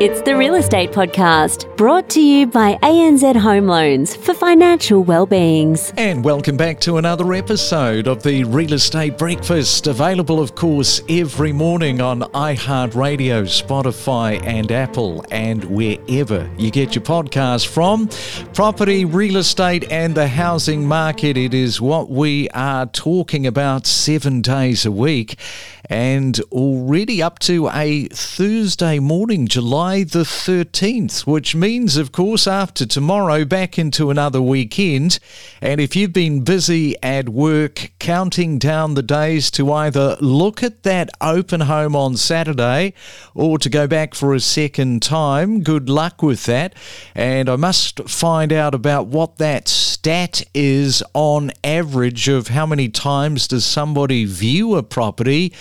It's the Real Estate Podcast, brought to you by ANZ Home Loans for financial well-beings. And welcome back to another episode of the Real Estate Breakfast, available, of course, every morning on iHeartRadio, Spotify, and Apple, and wherever you get your podcast from. Property, real estate, and the housing market. It is what we are talking about seven days a week and already up to a Thursday morning, July the 13th, which means, of course, after tomorrow, back into another weekend. And if you've been busy at work, counting down the days to either look at that open home on Saturday or to go back for a second time, good luck with that. And I must find out about what that stat is on average of how many times does somebody view a property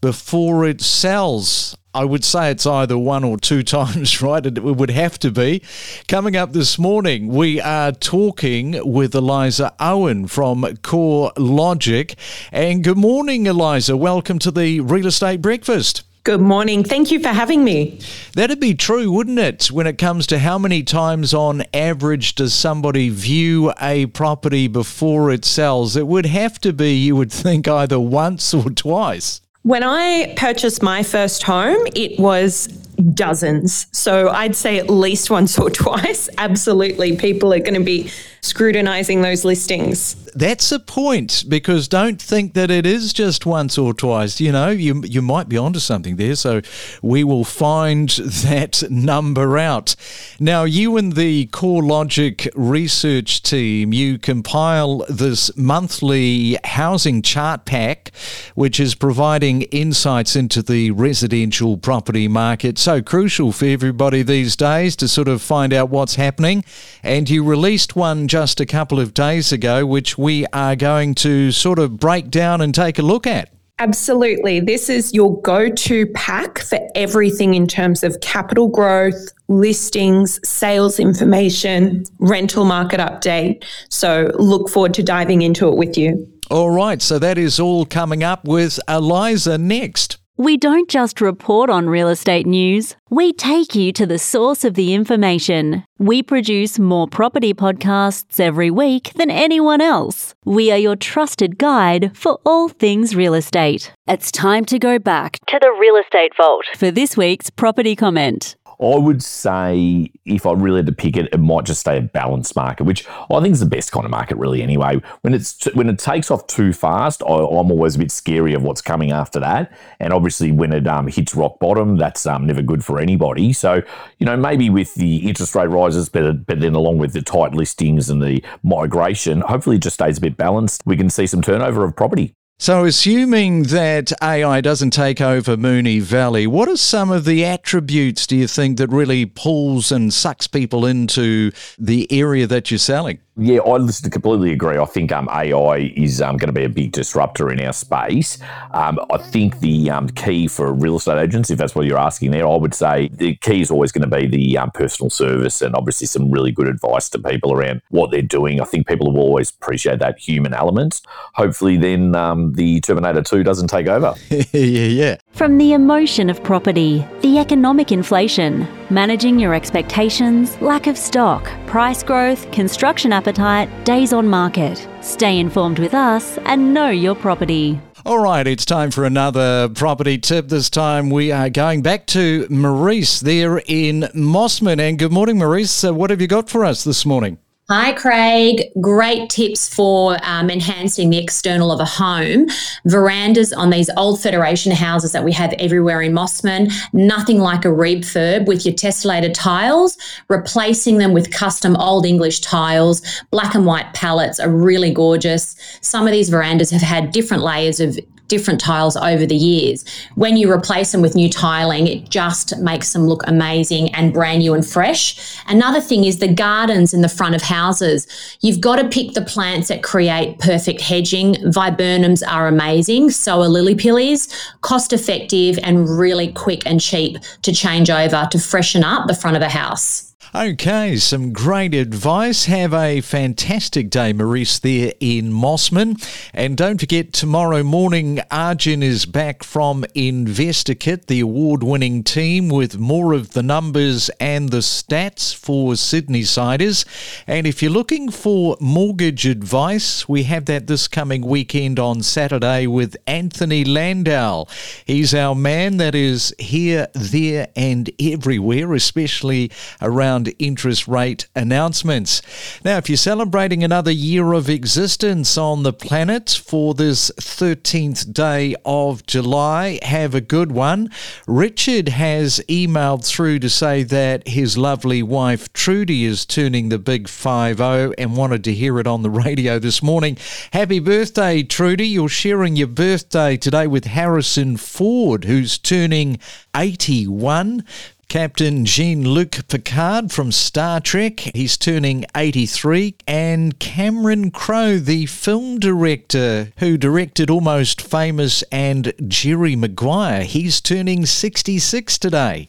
before it sells. I would say it's either one or two times, right? It would have to be. Coming up this morning, we are talking with Eliza Owen from CoreLogic. And good morning, Eliza. Welcome to the Real Estate Breakfast. Good morning. Thank you for having me. That'd be true, wouldn't it? When it comes to how many times on average does somebody view a property before it sells? It would have to be, you would think, either once or twice. When I purchased my first home, it was dozens. So I'd say at least once or twice. Absolutely. People are going to be scrutinizing those listings. That's a point because don't think that it is just once or twice. You know, you you might be onto something there. So we will find that number out. Now, you and the CoreLogic research team, you compile this monthly housing chart pack, which is providing insights into the residential property market. So crucial for everybody these days to sort of find out what's happening. And you released one just a couple of days ago, which we are going to sort of break down and take a look at. Absolutely. This is your go to pack for everything in terms of capital growth, listings, sales information, rental market update. So look forward to diving into it with you. All right. So that is all coming up with Eliza next. We don't just report on real estate news, we take you to the source of the information. We produce more property podcasts every week than anyone else. We are your trusted guide for all things real estate. It's time to go back to the real estate vault for this week's property comment. I would say if I really had to pick it, it might just stay a balanced market, which I think is the best kind of market, really. Anyway, when it's when it takes off too fast, I, am always a bit scary of what's coming after that. And obviously, when it um, hits rock bottom, that's um, never good for anybody. So, you know, maybe with the interest rate rises, but but then along with the tight listings and the migration, hopefully, it just stays a bit balanced. We can see some turnover of property. So, assuming that AI doesn't take over Moonee Valley, what are some of the attributes do you think that really pulls and sucks people into the area that you're selling? Yeah, I completely agree. I think um, AI is um, going to be a big disruptor in our space. Um, I think the um, key for real estate agents, if that's what you're asking there, I would say the key is always going to be the um, personal service and obviously some really good advice to people around what they're doing. I think people will always appreciate that human element. Hopefully, then um, the Terminator 2 doesn't take over. yeah, yeah. From the emotion of property, the economic inflation, managing your expectations, lack of stock, price growth, construction appetite, appetite, days on market. Stay informed with us and know your property. All right, it's time for another property tip. This time we are going back to Maurice there in Mosman. And good morning, Maurice. Uh, what have you got for us this morning? Hi, Craig. Great tips for um, enhancing the external of a home. Verandas on these old Federation houses that we have everywhere in Mosman, Nothing like a refurb with your tessellated tiles, replacing them with custom Old English tiles. Black and white palettes are really gorgeous. Some of these verandas have had different layers of different tiles over the years. When you replace them with new tiling, it just makes them look amazing and brand new and fresh. Another thing is the gardens in the front of houses. You've got to pick the plants that create perfect hedging. Viburnums are amazing, so are lily pillies, cost effective and really quick and cheap to change over to freshen up the front of a house. Okay, some great advice. Have a fantastic day, Maurice, there in Mosman. And don't forget, tomorrow morning, Arjun is back from InvestorKit, the award winning team, with more of the numbers and the stats for Sydney Siders. And if you're looking for mortgage advice, we have that this coming weekend on Saturday with Anthony Landau. He's our man that is here, there, and everywhere, especially around interest rate announcements. Now, if you're celebrating another year of existence on the planet for this 13th day of July, have a good one. Richard has emailed through to say that his lovely wife Trudy is turning the big 5 0 and wanted to hear it on the radio this morning. Happy birthday, Trudy. You're sharing your birthday today with Harrison Ford, who's turning 81. Captain Jean Luc Picard from Star Trek, he's turning 83, and Cameron Crowe, the film director who directed Almost Famous and Jerry Maguire, he's turning 66 today.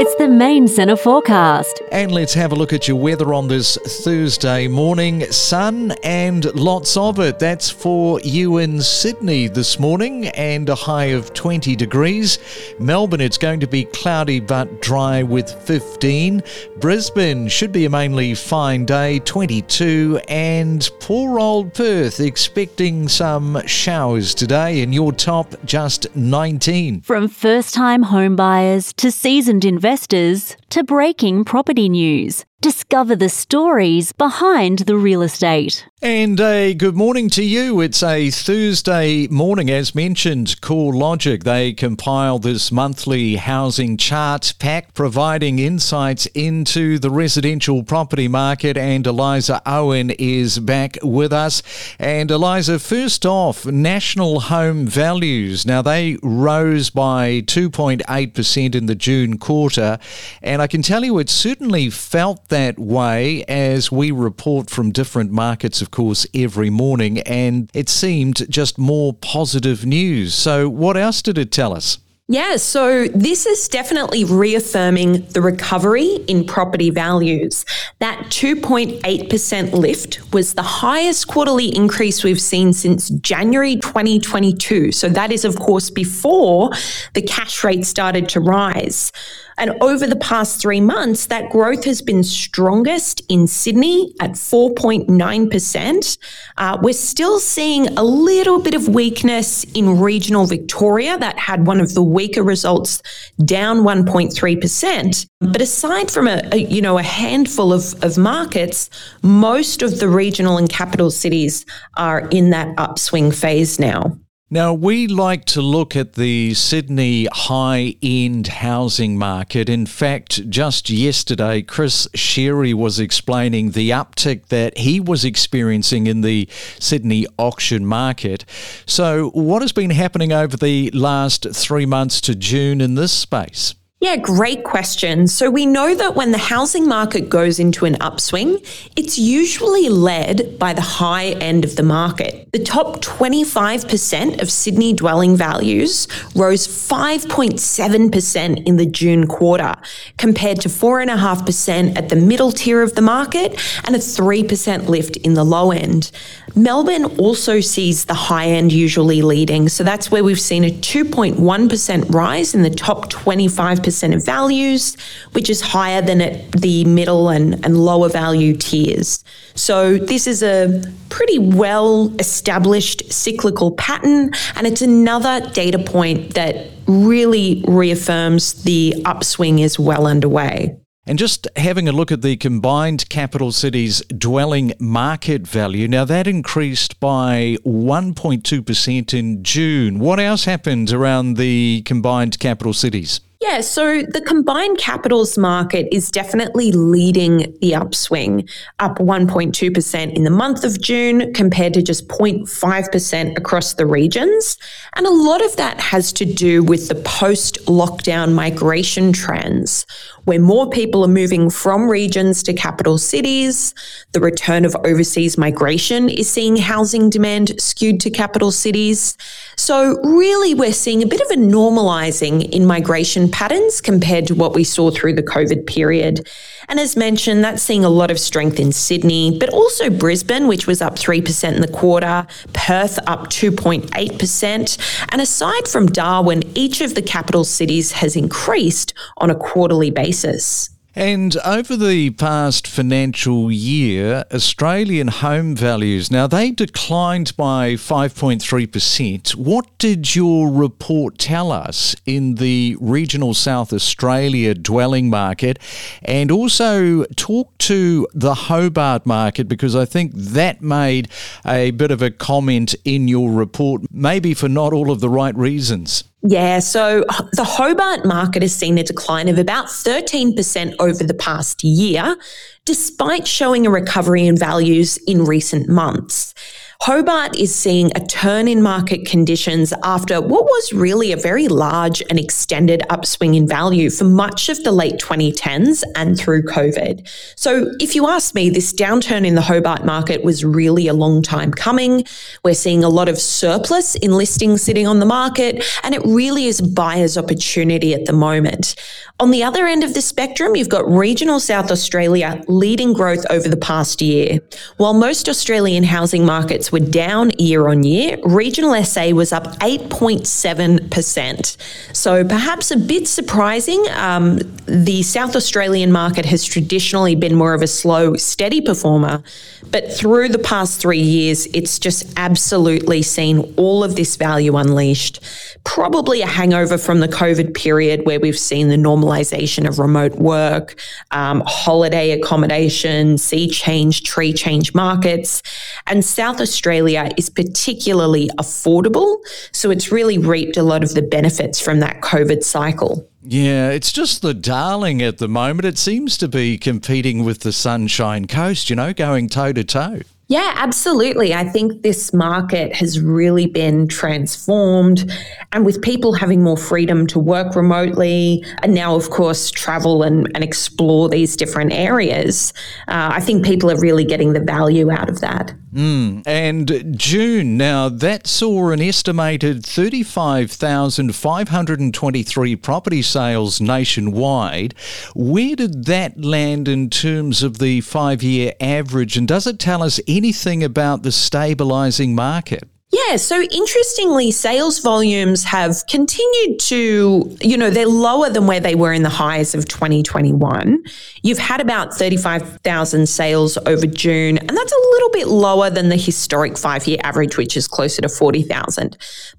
It's the main centre forecast. And let's have a look at your weather on this Thursday morning. Sun and lots of it. That's for you in Sydney this morning and a high of 20 degrees. Melbourne, it's going to be cloudy but dry with 15. Brisbane should be a mainly fine day, 22. And poor old Perth expecting some showers today and your top just 19. From first time homebuyers to seasoned investors investors to breaking property news. Discover the stories behind the real estate. And a good morning to you. It's a Thursday morning, as mentioned. CoreLogic, they compile this monthly housing chart pack, providing insights into the residential property market. And Eliza Owen is back with us. And Eliza, first off, national home values. Now, they rose by 2.8% in the June quarter. And I can tell you, it certainly felt that way as we report from different markets, of course, every morning, and it seemed just more positive news. So, what else did it tell us? Yeah, so this is definitely reaffirming the recovery in property values. That 2.8% lift was the highest quarterly increase we've seen since January 2022. So that is, of course, before the cash rate started to rise. And over the past three months, that growth has been strongest in Sydney at 4.9%. Uh, we're still seeing a little bit of weakness in regional Victoria that had one of the weaker results down 1.3%. But aside from a, a, you know a handful of, of markets, most of the regional and capital cities are in that upswing phase now. Now, we like to look at the Sydney high end housing market. In fact, just yesterday, Chris Sherry was explaining the uptick that he was experiencing in the Sydney auction market. So, what has been happening over the last three months to June in this space? Yeah, great question. So we know that when the housing market goes into an upswing, it's usually led by the high end of the market. The top 25% of Sydney dwelling values rose 5.7% in the June quarter, compared to 4.5% at the middle tier of the market and a 3% lift in the low end. Melbourne also sees the high end usually leading. So that's where we've seen a 2.1% rise in the top 25% of values, which is higher than at the middle and, and lower value tiers. So this is a pretty well established cyclical pattern, and it's another data point that really reaffirms the upswing is well underway. And just having a look at the combined capital cities dwelling market value, now that increased by 1.2% in June. What else happened around the combined capital cities? Yeah, so the combined capitals market is definitely leading the upswing, up 1.2% in the month of June compared to just 0.5% across the regions. And a lot of that has to do with the post lockdown migration trends, where more people are moving from regions to capital cities. The return of overseas migration is seeing housing demand skewed to capital cities. So, really, we're seeing a bit of a normalizing in migration patterns compared to what we saw through the COVID period. And as mentioned, that's seeing a lot of strength in Sydney, but also Brisbane, which was up 3% in the quarter, Perth up 2.8%. And aside from Darwin, each of the capital cities has increased on a quarterly basis. And over the past financial year, Australian home values, now they declined by 5.3%. What did your report tell us in the regional South Australia dwelling market? And also talk to the Hobart market because I think that made a bit of a comment in your report, maybe for not all of the right reasons. Yeah, so the Hobart market has seen a decline of about 13% over the past year, despite showing a recovery in values in recent months. Hobart is seeing a turn in market conditions after what was really a very large and extended upswing in value for much of the late 2010s and through COVID. So, if you ask me, this downturn in the Hobart market was really a long time coming. We're seeing a lot of surplus in listings sitting on the market, and it really is buyer's opportunity at the moment. On the other end of the spectrum, you've got regional South Australia leading growth over the past year. While most Australian housing markets were down year on year, regional SA was up 8.7%. So perhaps a bit surprising. Um, the South Australian market has traditionally been more of a slow, steady performer, but through the past three years, it's just absolutely seen all of this value unleashed. Probably a hangover from the COVID period where we've seen the normalization of remote work, um, holiday accommodation, sea change, tree change markets. And South Australia is particularly affordable. So it's really reaped a lot of the benefits from that COVID cycle. Yeah, it's just the darling at the moment. It seems to be competing with the Sunshine Coast, you know, going toe to toe. Yeah, absolutely. I think this market has really been transformed. And with people having more freedom to work remotely and now, of course, travel and, and explore these different areas, uh, I think people are really getting the value out of that. Mm. And June, now that saw an estimated 35,523 property sales nationwide. Where did that land in terms of the five year average? And does it tell us anything about the stabilising market? Yeah, so interestingly, sales volumes have continued to, you know, they're lower than where they were in the highs of 2021. You've had about 35,000 sales over June, and that's a little bit lower than the historic five year average, which is closer to 40,000.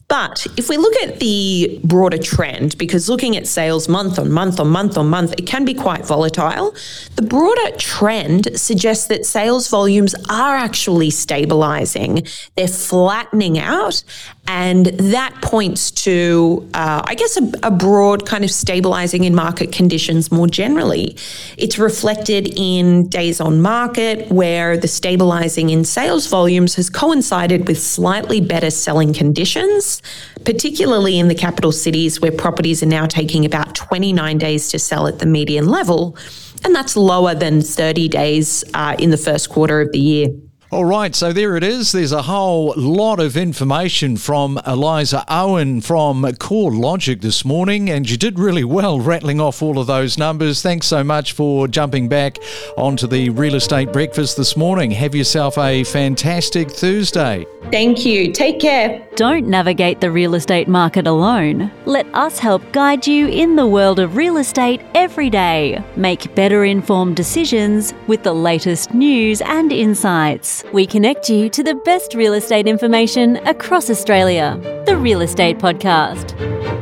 But if we look at the broader trend, because looking at sales month on month on month on month, it can be quite volatile. The broader trend suggests that sales volumes are actually stabilizing. They're flattening out. And that points to, uh, I guess, a, a broad kind of stabilizing in market conditions more generally. It's reflected in days on market, where the stabilizing in sales volumes has coincided with slightly better selling conditions, particularly in the capital cities where properties are now taking about 29 days to sell at the median level. And that's lower than 30 days uh, in the first quarter of the year. All right, so there it is. There's a whole lot of information from Eliza Owen from CoreLogic this morning, and you did really well rattling off all of those numbers. Thanks so much for jumping back onto the real estate breakfast this morning. Have yourself a fantastic Thursday. Thank you. Take care. Don't navigate the real estate market alone. Let us help guide you in the world of real estate every day. Make better informed decisions with the latest news and insights. We connect you to the best real estate information across Australia. The Real Estate Podcast.